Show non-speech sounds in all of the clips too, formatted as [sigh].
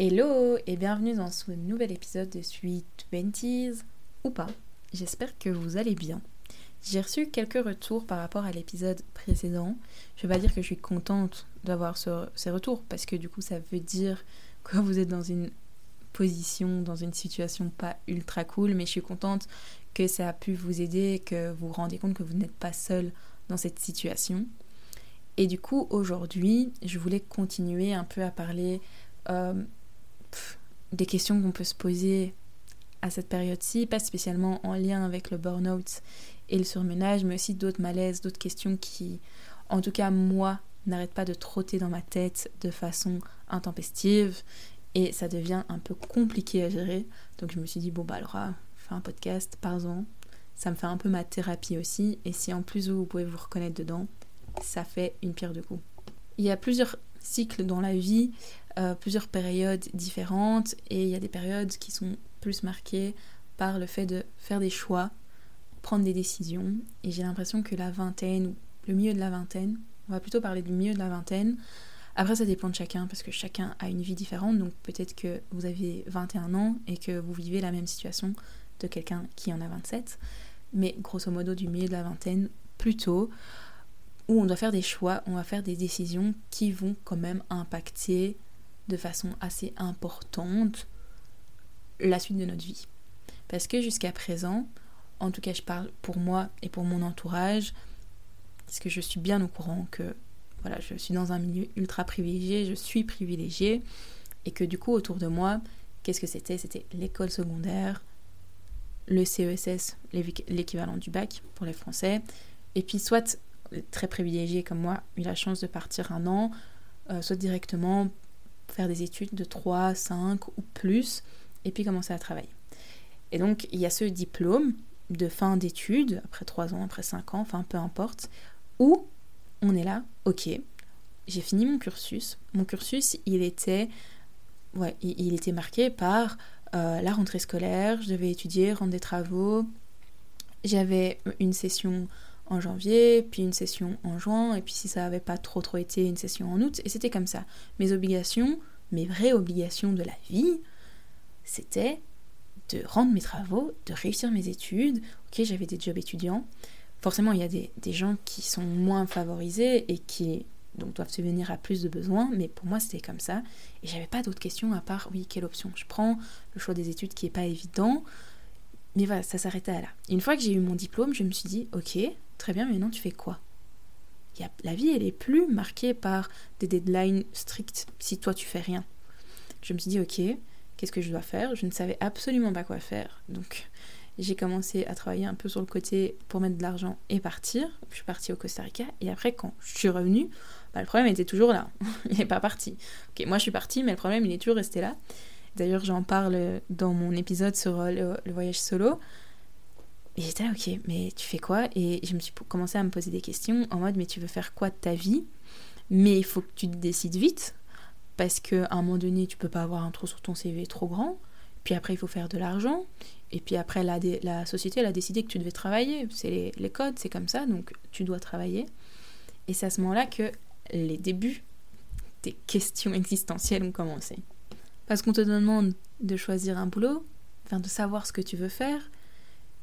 Hello et bienvenue dans ce nouvel épisode de Sweet Twenties ou pas. J'espère que vous allez bien. J'ai reçu quelques retours par rapport à l'épisode précédent. Je vais pas dire que je suis contente d'avoir ces retours parce que du coup ça veut dire que vous êtes dans une position, dans une situation pas ultra cool, mais je suis contente que ça a pu vous aider, que vous vous rendez compte que vous n'êtes pas seul dans cette situation. Et du coup aujourd'hui je voulais continuer un peu à parler euh, des questions qu'on peut se poser à cette période-ci, pas spécialement en lien avec le burn-out et le surmenage, mais aussi d'autres malaises, d'autres questions qui, en tout cas moi, n'arrêtent pas de trotter dans ma tête de façon intempestive et ça devient un peu compliqué à gérer. Donc je me suis dit, bon bah ah, fais un podcast, par-en. Ça me fait un peu ma thérapie aussi et si en plus vous, vous pouvez vous reconnaître dedans, ça fait une pierre de coups. Il y a plusieurs cycles dans la vie euh, plusieurs périodes différentes et il y a des périodes qui sont plus marquées par le fait de faire des choix, prendre des décisions. Et j'ai l'impression que la vingtaine ou le milieu de la vingtaine, on va plutôt parler du milieu de la vingtaine. Après, ça dépend de chacun parce que chacun a une vie différente. Donc peut-être que vous avez 21 ans et que vous vivez la même situation de quelqu'un qui en a 27. Mais grosso modo, du milieu de la vingtaine, plutôt, où on doit faire des choix, on va faire des décisions qui vont quand même impacter de façon assez importante la suite de notre vie. Parce que jusqu'à présent, en tout cas je parle pour moi et pour mon entourage, parce que je suis bien au courant que voilà, je suis dans un milieu ultra privilégié, je suis privilégiée, et que du coup autour de moi, qu'est-ce que c'était? C'était l'école secondaire, le CESS, l'équivalent du bac pour les Français, et puis soit très privilégié comme moi, eu la chance de partir un an, euh, soit directement faire des études de 3, 5 ou plus, et puis commencer à travailler. Et donc, il y a ce diplôme de fin d'études, après 3 ans, après 5 ans, enfin peu importe, où on est là, ok, j'ai fini mon cursus. Mon cursus, il était, il, était marqué par euh, la rentrée scolaire, je devais étudier, rendre des travaux, j'avais une session en janvier, puis une session en juin, et puis si ça n'avait pas trop trop été, une session en août, et c'était comme ça. Mes obligations, mes vraies obligations de la vie, c'était de rendre mes travaux, de réussir mes études. Ok, j'avais des jobs étudiants. Forcément, il y a des, gens qui sont moins favorisés et qui donc doivent se venir à plus de besoins, mais pour moi c'était comme ça. Et j'avais pas d'autres questions à part, oui, quelle option je prends, le choix des études qui est pas évident. Mais voilà, ça s'arrêtait à là. Une fois que j'ai eu mon diplôme, je me suis dit, ok, Très bien, mais non, tu fais quoi? La vie, elle est plus marquée par des deadlines strictes si toi tu fais rien. Je me suis dit, ok, qu'est-ce que je dois faire? Je ne savais absolument pas quoi faire. Donc, j'ai commencé à travailler un peu sur le côté pour mettre de l'argent et partir. Je suis partie au Costa Rica et après, quand je suis revenue, bah, le problème était toujours là. [laughs] il n'est pas parti. Ok, moi je suis partie, mais le problème il est toujours resté là. D'ailleurs, j'en parle dans mon épisode sur le voyage solo. Et j'étais ok, mais tu fais quoi? Et je me suis commencé à me poser des questions en mode, mais tu veux faire quoi de ta vie? Mais il faut que tu te décides vite, parce qu'à un moment donné, tu peux pas avoir un trou sur ton CV trop grand. Puis après, il faut faire de l'argent. Et puis après, la, la société, elle a décidé que tu devais travailler. C'est les, les codes, c'est comme ça, donc tu dois travailler. Et c'est à ce moment-là que les débuts des [laughs] questions existentielles ont commencé. Parce qu'on te demande de choisir un boulot, enfin de savoir ce que tu veux faire,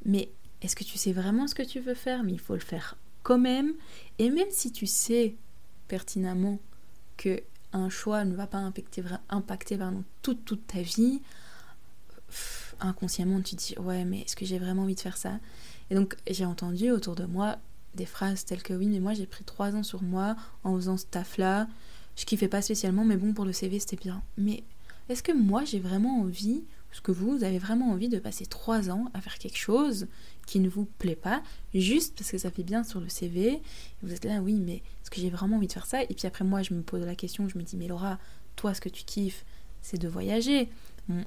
mais est-ce que tu sais vraiment ce que tu veux faire? Mais il faut le faire quand même. Et même si tu sais pertinemment que un choix ne va pas impacter, impacter toute, ta vie, inconsciemment tu te dis ouais mais est-ce que j'ai vraiment envie de faire ça? Et donc j'ai entendu autour de moi des phrases telles que oui mais moi j'ai pris trois ans sur moi en faisant ce taf là, je kiffais pas spécialement mais bon pour le CV c'était bien. Mais est-ce que moi j'ai vraiment envie est-ce que vous, avez vraiment envie de passer trois ans à faire quelque chose qui ne vous plaît pas, juste parce que ça fait bien sur le CV, vous êtes là, oui, mais est-ce que j'ai vraiment envie de faire ça? Et puis après, moi, je me pose la question, je me dis, mais Laura, toi, ce que tu kiffes, c'est de voyager.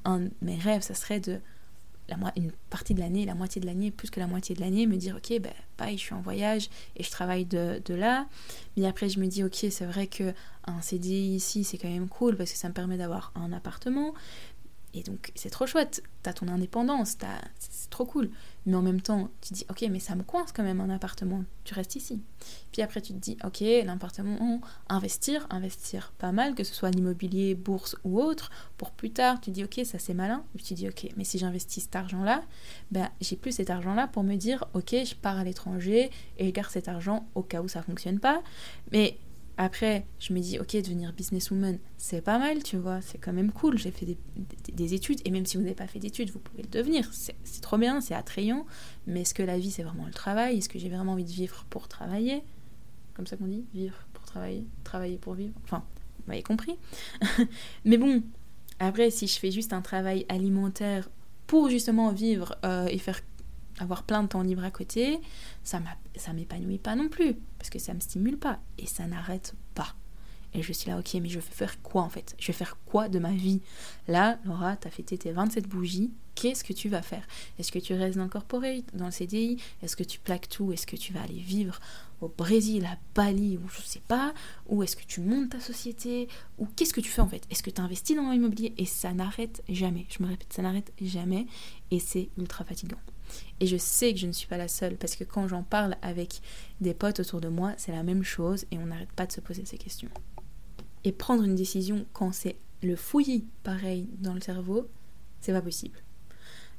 un de mes rêves, ça serait de la une partie de l'année, la moitié de l'année, plus que la moitié de l'année, me dire ok, ben pareil, je suis en voyage et je travaille de, de là. Mais après, je me dis ok, c'est vrai que un CDI ici, c'est quand même cool parce que ça me permet d'avoir un appartement. Et donc, c'est trop chouette. T'as ton indépendance, c'est trop cool. Mais en même temps, tu dis, ok, mais ça me coince quand même un appartement. Tu restes ici. Puis après, tu te dis, ok, l'appartement, investir, investir pas mal, que ce soit l'immobilier, bourse ou autre. Pour plus tard, tu dis, ok, ça c'est malin. Tu dis, ok, mais si j'investis cet argent-là, ben, j'ai plus cet argent-là pour me dire, ok, je pars à l'étranger et je garde cet argent au cas où ça fonctionne pas. Mais après, je me dis, ok, devenir businesswoman, c'est pas mal, tu vois, c'est quand même cool. J'ai fait des, études, et même si vous n'avez pas fait d'études, vous pouvez le devenir. C'est trop bien, c'est attrayant. Mais est-ce que la vie, c'est vraiment le travail? Est-ce que j'ai vraiment envie de vivre pour travailler? Comme ça qu'on dit Vivre pour travailler, travailler pour vivre. Enfin, vous m'avez compris. [laughs] mais bon, après, si je fais juste un travail alimentaire pour justement vivre euh, et faire avoir plein de temps libre à côté, ça m'épanouit pas non plus, parce que ça me stimule pas, et ça n'arrête pas. Et je suis là, ok, mais je vais faire quoi en fait? Je vais faire quoi de ma vie? Là, Laura, t'as fêté tes 27 bougies, qu'est-ce que tu vas faire? Est-ce que tu restes dans dans le CDI Est-ce que tu plaques tout? Est-ce que tu vas aller vivre au Brésil, à Bali, ou je sais pas Ou est-ce que tu montes ta société Ou qu'est-ce que tu fais en fait? Est-ce que tu investis dans l'immobilier? Et ça n'arrête jamais. Je me répète, ça n'arrête jamais. Et c'est ultra fatigant. Et je sais que je ne suis pas la seule parce que quand j'en parle avec des potes autour de moi, c'est la même chose et on n'arrête pas de se poser ces questions. Et prendre une décision quand c'est le fouillis pareil dans le cerveau, c'est pas possible.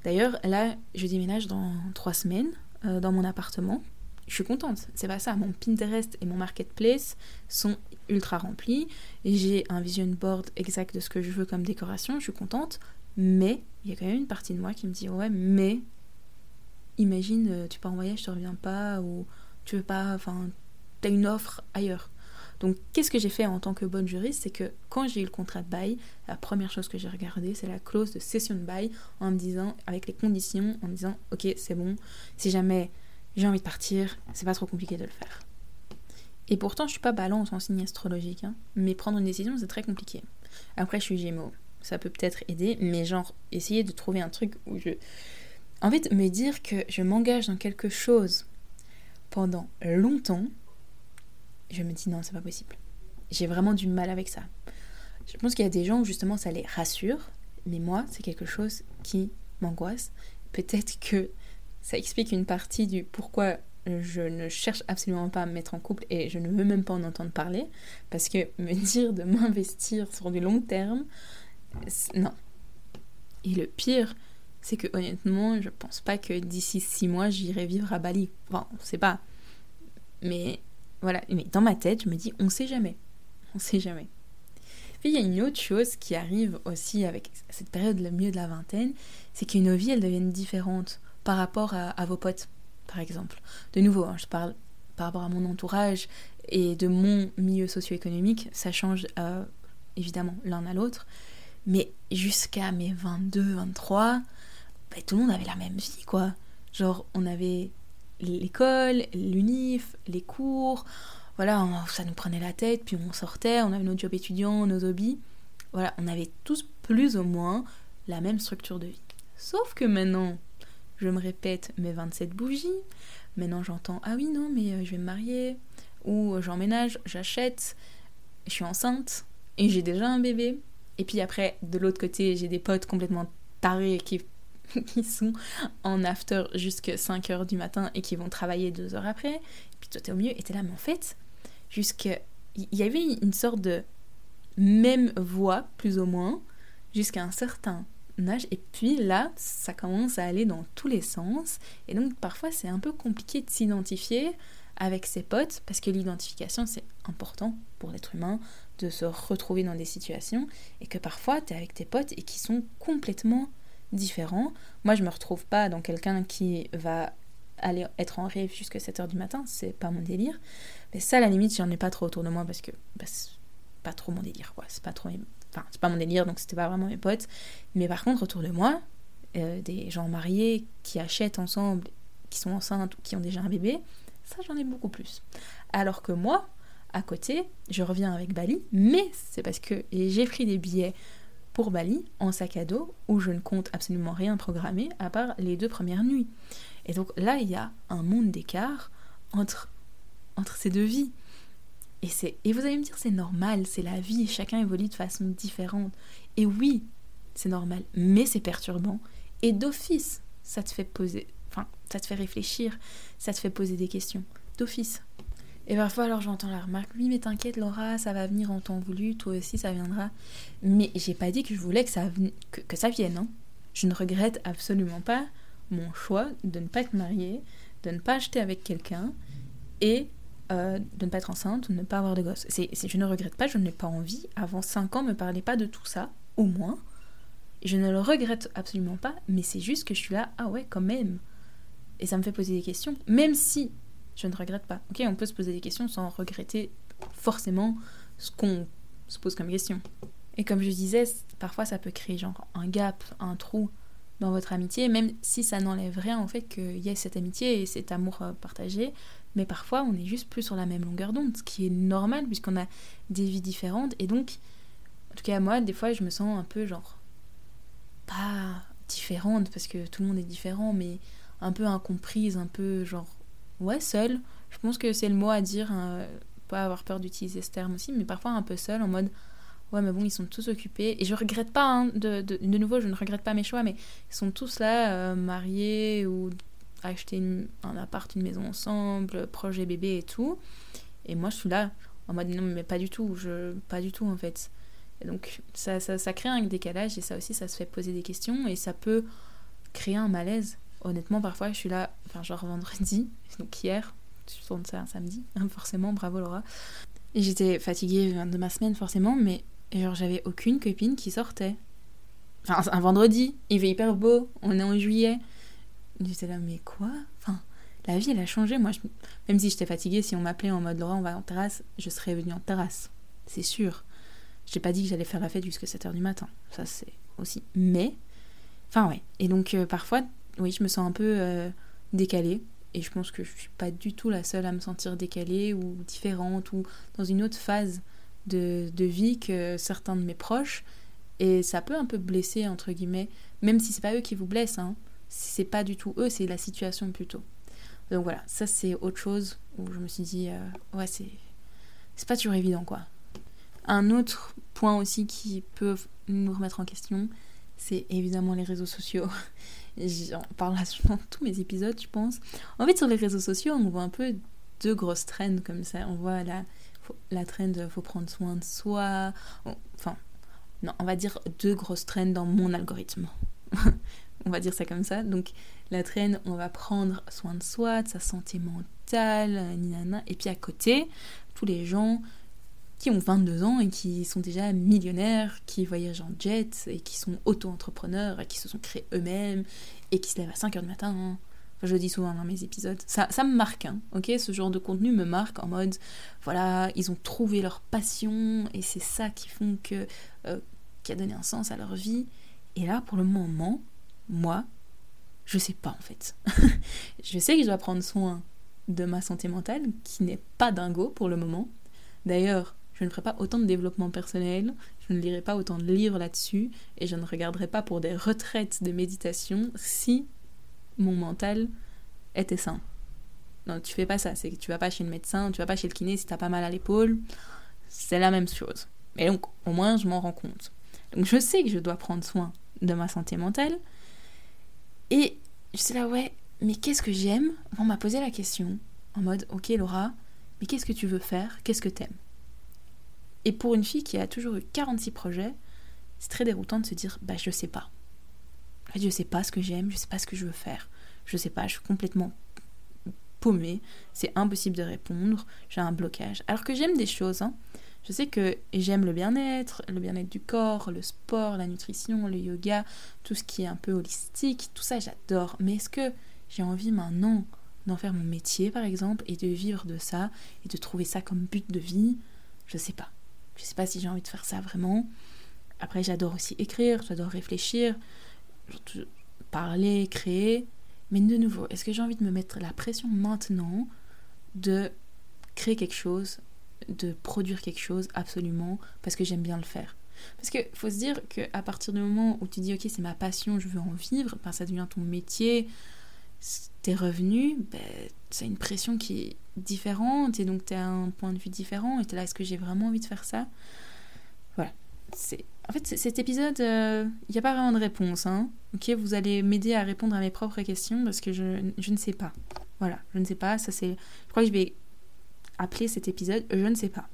D'ailleurs, là, je déménage dans trois semaines euh, dans mon appartement. Je suis contente, c'est pas ça. Mon Pinterest et mon Marketplace sont ultra remplis. J'ai un vision board exact de ce que je veux comme décoration, je suis contente. Mais il y a quand même une partie de moi qui me dit Ouais, mais imagine, euh, tu pars en voyage, tu reviens pas, ou tu veux pas, enfin, t'as une offre ailleurs. Donc, qu'est-ce que j'ai fait en tant que bonne juriste? C'est que quand j'ai eu le contrat de bail, la première chose que j'ai regardé, c'est la clause de cession de bail en me disant, avec les conditions, en me disant, ok, c'est bon, si jamais j'ai envie de partir, c'est pas trop compliqué de le faire. Et pourtant, je suis pas balance en signe astrologique, hein, mais prendre une décision, c'est très compliqué. Après, je suis Gémeaux, ça peut peut-être aider, mais genre, essayer de trouver un truc où je en fait, me dire que je m'engage dans quelque chose pendant longtemps, je me dis non, c'est pas possible. J'ai vraiment du mal avec ça. Je pense qu'il y a des gens où justement ça les rassure, mais moi, c'est quelque chose qui m'angoisse. Peut-être que ça explique une partie du pourquoi je ne cherche absolument pas à me mettre en couple et je ne veux même pas en entendre parler, parce que [laughs] me dire de m'investir sur du long terme, non. Et le pire, c'est que honnêtement, je pense pas que d'ici six mois, j'irai vivre à Bali. Enfin, on sait pas. Mais voilà, mais dans ma tête, je me dis, on sait jamais. On sait jamais. Puis il y a une autre chose qui arrive aussi avec cette période, le milieu de la vingtaine, c'est que nos vies, elles deviennent différentes par rapport à, vos potes, par exemple. De nouveau, hein, je parle par rapport à mon entourage et de mon milieu socio-économique, ça change euh, évidemment l'un à l'autre. Mais jusqu'à mes 22, 23, bah, tout le monde avait la même vie, quoi. Genre, on avait l'école, l'unif, les cours, voilà, ça nous prenait la tête, puis on sortait, on avait nos jobs étudiants, nos hobbies. Voilà, on avait tous plus ou moins la même structure de vie. Sauf que maintenant, je me répète mes 27 bougies, maintenant j'entends ah oui non mais euh, je vais me marier ou euh, j'emménage, j'achète, je suis enceinte et j'ai déjà un bébé. Et puis après, de l'autre côté, j'ai des potes complètement tarés qui [laughs] qui sont en after jusqu'à 5 heures du matin et qui vont travailler deux heures après. Et puis toi, t'es au milieu et t'es là, mais en fait, jusqu'à. Il y avait une sorte de même voix, plus ou moins, jusqu'à un certain Et puis là, ça commence à aller dans tous les sens. Et donc, parfois, c'est un peu compliqué de s'identifier avec ses potes parce que l'identification, c'est important pour l'être humain de se retrouver dans des situations et que parfois, tu es avec tes potes et qui sont complètement différent. Moi, je me retrouve pas dans quelqu'un qui va aller être en rêve jusqu'à 7h du matin, c'est pas mon délire. Mais ça, à la limite, j'en ai pas trop autour de moi parce que bah, pas trop mon délire, quoi. C'est pas trop. Enfin, c'est pas mon délire, donc c'était pas vraiment mes potes. Mais par contre, autour de moi, euh, des gens mariés qui achètent ensemble, qui sont enceintes ou qui ont déjà un bébé, ça, j'en ai beaucoup plus. Alors que moi, à côté, je reviens avec Bali, mais c'est parce que j'ai pris des billets pour Bali en sac à dos où je ne compte absolument rien programmer à part les deux premières nuits. Et donc là, il y a un monde d'écart entre, entre ces deux vies. Et, et vous allez me dire, c'est normal, c'est la vie, chacun évolue de façon différente. Et oui, c'est normal, mais c'est perturbant. Et d'office, ça te fait poser, enfin, ça te fait réfléchir, ça te fait poser des questions. D'office. Et parfois, alors j'entends la remarque, oui, mais t'inquiète, Laura, ça va venir en temps voulu, toi aussi, ça viendra. Mais j'ai pas dit que je voulais que ça, que, ça vienne. Hein. Je ne regrette absolument pas mon choix de ne pas être mariée, de ne pas acheter avec quelqu'un et euh, de ne pas être enceinte, de ne pas avoir de gosse. C'est, je ne regrette pas, je n'ai pas envie. Avant 5 ans, me parlez pas de tout ça, au moins. Je ne le regrette absolument pas, mais c'est juste que je suis là, ah ouais, quand même. Et ça me fait poser des questions, même si je ne regrette pas. Ok, on peut se poser des questions sans regretter forcément ce qu'on se pose comme question. Et comme je disais, parfois ça peut créer genre un gap, un trou dans votre amitié, même si ça n'enlève rien au fait qu'il y ait cette amitié et cet amour euh, partagé. Mais parfois, on est juste plus sur la même longueur d'onde, ce qui est normal puisqu'on a des vies différentes. Et donc, en tout cas, moi, des fois, je me sens un peu genre pas différente parce que tout le monde est différent, mais un peu incomprise, un peu genre ouais, seule. Je pense que c'est le mot à dire, hein, pas avoir peur d'utiliser ce terme aussi, mais parfois un peu seule en mode ouais mais bon ils sont tous occupés et je regrette pas hein, de, nouveau je ne regrette pas mes choix mais ils sont tous là euh, mariés ou acheter un appart une maison ensemble projet bébé et tout et moi je suis là en mode non mais pas du tout je pas du tout en fait et donc ça, ça, crée un décalage et ça aussi ça se fait poser des questions et ça peut créer un malaise honnêtement parfois je suis là enfin genre vendredi [laughs] donc hier je tourne ça un samedi [laughs] forcément bravo Laura j'étais fatiguée de ma semaine forcément mais genre, j'avais aucune copine qui sortait. Enfin, un vendredi, il fait hyper beau, on est en juillet. J'étais là, mais quoi? Enfin, la vie, elle a changé. Moi, même si j'étais fatiguée, si on m'appelait en mode Laura, on va en terrasse, je serais venue en terrasse. C'est sûr. J'ai pas dit que j'allais faire la fête jusqu'à 7h du matin. Ça, c'est aussi. Mais, enfin, ouais. Et donc, euh, parfois, oui, je me sens un peu euh, décalée. Et je pense que je suis pas du tout la seule à me sentir décalée ou différente ou dans une autre phase de, vie que certains de mes proches. Et ça peut un peu blesser, entre guillemets, même si c'est pas eux qui vous blessent, hein. C'est pas du tout eux, c'est la situation plutôt. Donc voilà, ça c'est autre chose où je me suis dit, euh, ouais, c'est, c'est pas toujours évident quoi. Un autre point aussi qui peut nous remettre en question, c'est évidemment les réseaux sociaux. [laughs] J'en parle [laughs] dans tous mes épisodes, je pense. En fait, sur les réseaux sociaux, on voit un peu deux grosses traînes comme ça. On voit la la trend, faut prendre soin de soi. Enfin, non, on va dire deux grosses trends dans mon algorithme. [laughs] on va dire ça comme ça. Donc, la trend, on va prendre soin de soi, de sa santé mentale, et puis à côté, tous les gens qui ont 22 ans et qui sont déjà millionnaires, qui voyagent en jet et qui sont auto-entrepreneurs, et qui se sont créés eux-mêmes et qui se lèvent à 5 h du matin je le dis souvent dans mes épisodes, ça, ça me marque, hein, ok? Ce genre de contenu me marque en mode, voilà, ils ont trouvé leur passion et c'est ça qui font que, euh, qui a donné un sens à leur vie. Et là, pour le moment, moi, je sais pas en fait. [laughs] je sais que je dois prendre soin de ma santé mentale, qui n'est pas dingo pour le moment. D'ailleurs, je ne ferai pas autant de développement personnel, je ne lirai pas autant de livres là-dessus, et je ne regarderai pas pour des retraites de méditation si mon mental était sain. Non, tu fais pas ça. C'est que tu vas pas chez le médecin, tu vas pas chez le kiné si t'as pas mal à l'épaule. C'est la même chose. Et donc, au moins, je m'en rends compte. Donc, je sais que je dois prendre soin de ma santé mentale. Et je suis là, ouais, mais qu'est-ce que j'aime? On m'a posé la question en mode, ok, Laura, mais qu'est-ce que tu veux faire? Qu'est-ce que t'aimes? Et pour une fille qui a toujours eu 46 projets, c'est très déroutant de se dire, bah, je sais pas. Je sais pas ce que j'aime, je sais pas ce que je veux faire. Je sais pas, je suis complètement paumée. C'est impossible de répondre. J'ai un blocage. Alors que j'aime des choses. Hein. Je sais que j'aime le bien-être, le bien-être du corps, le sport, la nutrition, le yoga, tout ce qui est un peu holistique. Tout ça, j'adore. Mais est-ce que j'ai envie maintenant d'en faire mon métier, par exemple, et de vivre de ça, et de trouver ça comme but de vie? Je sais pas. Je sais pas si j'ai envie de faire ça vraiment. Après, j'adore aussi écrire, j'adore réfléchir parler, créer. Mais de nouveau, est-ce que j'ai envie de me mettre la pression maintenant de créer quelque chose, de produire quelque chose absolument parce que j'aime bien le faire Parce qu'il faut se dire qu'à partir du moment où tu dis ok c'est ma passion, je veux en vivre, ben, ça devient ton métier, tes revenus, ben, c'est une pression qui est différente et donc tu as un point de vue différent et tu es là est-ce que j'ai vraiment envie de faire ça? Voilà, c'est En fait, cet épisode, il euh, n'y a pas vraiment de réponse. Hein. Ok, vous allez m'aider à répondre à mes propres questions parce que je, je ne sais pas. Voilà, je ne sais pas. Ça c'est. Je crois que je vais appeler cet épisode Je ne sais pas.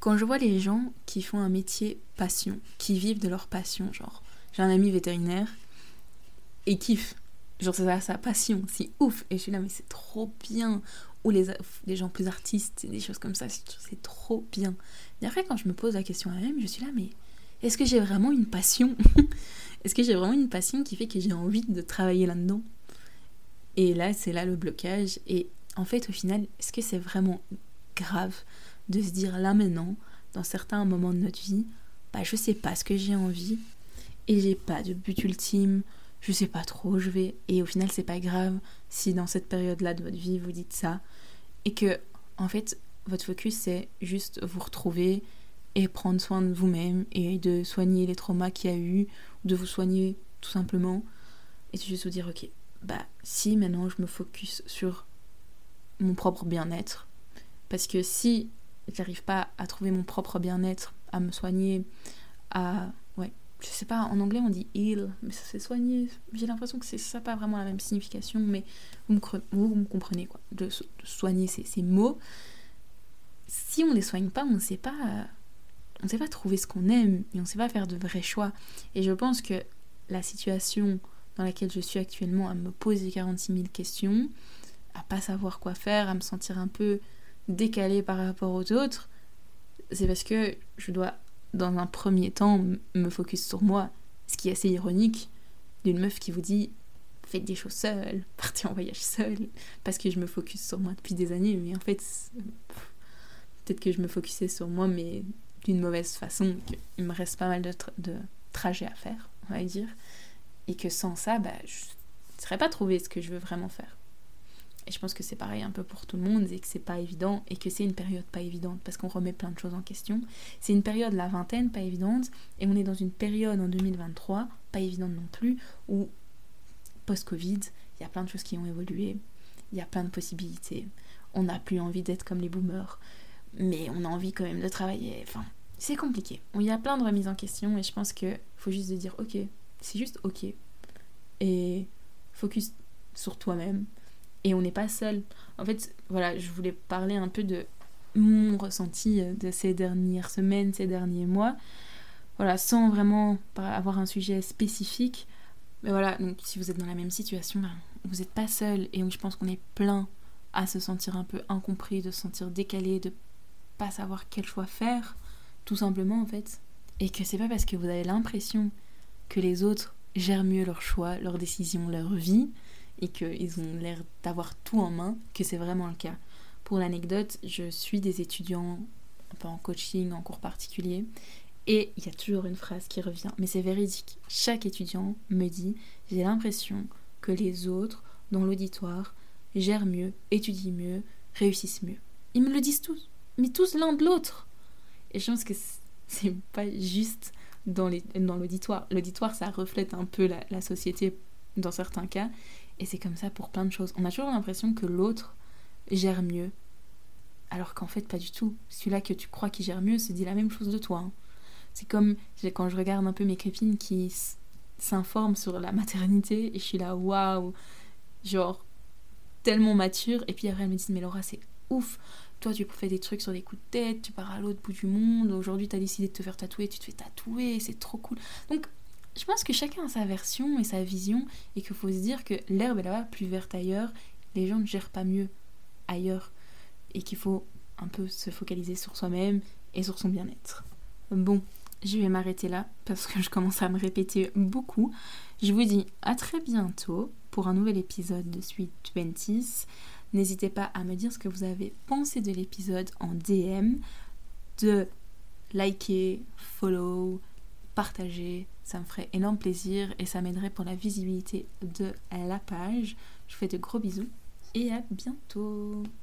Quand je vois les gens qui font un métier passion, qui vivent de leur passion, genre, j'ai un ami vétérinaire et kiffe. Genre, c'est sa passion, c'est ouf. Et je suis là, mais c'est trop bien. Ou les, gens plus artistes, des choses comme ça, c'est trop bien. Et après, quand je me pose la question à moi-même, je suis là, mais est-ce que j'ai vraiment une passion? [laughs] Est-ce que j'ai vraiment une passion qui fait que j'ai envie de travailler là-dedans? Et là, c'est là le blocage. Et en fait, au final, est-ce que c'est vraiment grave de se dire là maintenant, dans certains moments de notre vie, bah je sais pas ce que j'ai envie et j'ai pas de but ultime, je sais pas trop où je vais et au final c'est pas grave si dans cette période-là de votre vie vous dites ça et que en fait votre focus c'est juste vous retrouver et prendre soin de vous-même et de soigner les traumas qu'il y a eu, de vous soigner tout simplement et juste vous dire ok bah si maintenant je me focus sur mon propre bien-être parce que si j'arrive pas à trouver mon propre bien-être, à me soigner, à. Ouais, je sais pas, en anglais on dit heal, mais ça c'est soigner. J'ai l'impression que c'est ça pas vraiment la même signification, mais vous me, vous, me comprenez quoi, de, soigner ces, ces, mots. Si on les soigne pas, on sait pas. On sait pas trouver ce qu'on aime et on sait pas faire de vrais choix. Et je pense que la situation dans laquelle je suis actuellement, à me poser 46 000 questions, à pas savoir quoi faire, à me sentir un peu décalé par rapport aux autres, c'est parce que je dois, dans un premier temps, me focus sur moi. Ce qui est assez ironique d'une meuf qui vous dit faites des choses seule, [laughs] partez en voyage seule, parce que je me focus sur moi depuis des années, mais en fait, peut-être que je me focusais sur moi, mais d'une mauvaise façon, qu'il me reste pas mal de, de trajets à faire, on va dire, et que sans ça, bah, je ne serais pas trouvé ce que je veux vraiment faire. Et je pense que c'est pareil un peu pour tout le monde et que c'est pas évident et que c'est une période pas évidente parce qu'on remet plein de choses en question. C'est une période, la vingtaine, pas évidente et on est dans une période en 2023, pas évidente non plus, où post-Covid, il y a plein de choses qui ont évolué, il y a plein de possibilités. On n'a plus envie d'être comme les boomers, mais on a envie quand même de travailler. Enfin, c'est compliqué. Il y a plein de remises en question et je pense qu'il faut juste dire ok, c'est juste ok. Et focus sur toi-même et on n'est pas seul. En fait, voilà, je voulais parler un peu de mon ressenti euh, de ces dernières semaines, ces derniers mois. Voilà, sans vraiment avoir un sujet spécifique. Mais voilà, donc si vous êtes dans la même situation, ben, vous n'êtes pas seul. Et donc je pense qu'on est plein à se sentir un peu incompris, de se sentir décalé, de pas savoir quel choix faire, tout simplement en fait. Et que c'est pas parce que vous avez l'impression que les autres gèrent mieux leurs choix, leurs décisions, leur vie, et qu'ils ont l'air d'avoir tout en main, que c'est vraiment le cas. Pour l'anecdote, je suis des étudiants en coaching, en cours particulier, et il y a toujours une phrase qui revient, mais c'est véridique. Chaque étudiant me dit J'ai l'impression que les autres, dans l'auditoire, gèrent mieux, étudient mieux, réussissent mieux. Ils me le disent tous, mais tous l'un de l'autre. Et je pense que c'est pas juste dans l'auditoire. L'auditoire, ça reflète un peu la société dans certains cas, et c'est comme ça pour plein de choses. On a toujours l'impression que l'autre gère mieux. Alors qu'en fait, pas du tout. Celui-là que tu crois qu'il gère mieux se dit la même chose de toi. Hein. C'est comme quand je regarde un peu mes copines qui s'informent sur la maternité et je suis là, waouh, genre tellement mature. Et puis après, elles me disent, mais Laura, c'est ouf. Toi, tu fais des trucs sur des coups de tête, tu pars à l'autre bout du monde. Aujourd'hui, tu as décidé de te faire tatouer, tu te fais tatouer, c'est trop cool. Donc, je pense que chacun a sa version et sa vision et qu'il faut se dire que l'herbe est là-bas plus verte ailleurs, les gens ne gèrent pas mieux ailleurs et qu'il faut un peu se focaliser sur soi-même et sur son bien-être. Bon, je vais m'arrêter là parce que je commence à me répéter beaucoup. Je vous dis à très bientôt pour un nouvel épisode de Suite 20. N'hésitez pas à me dire ce que vous avez pensé de l'épisode en DM, de liker, follow, partager, ça me ferait énorme plaisir et ça m'aiderait pour la visibilité de la page. Je vous fais de gros bisous et à bientôt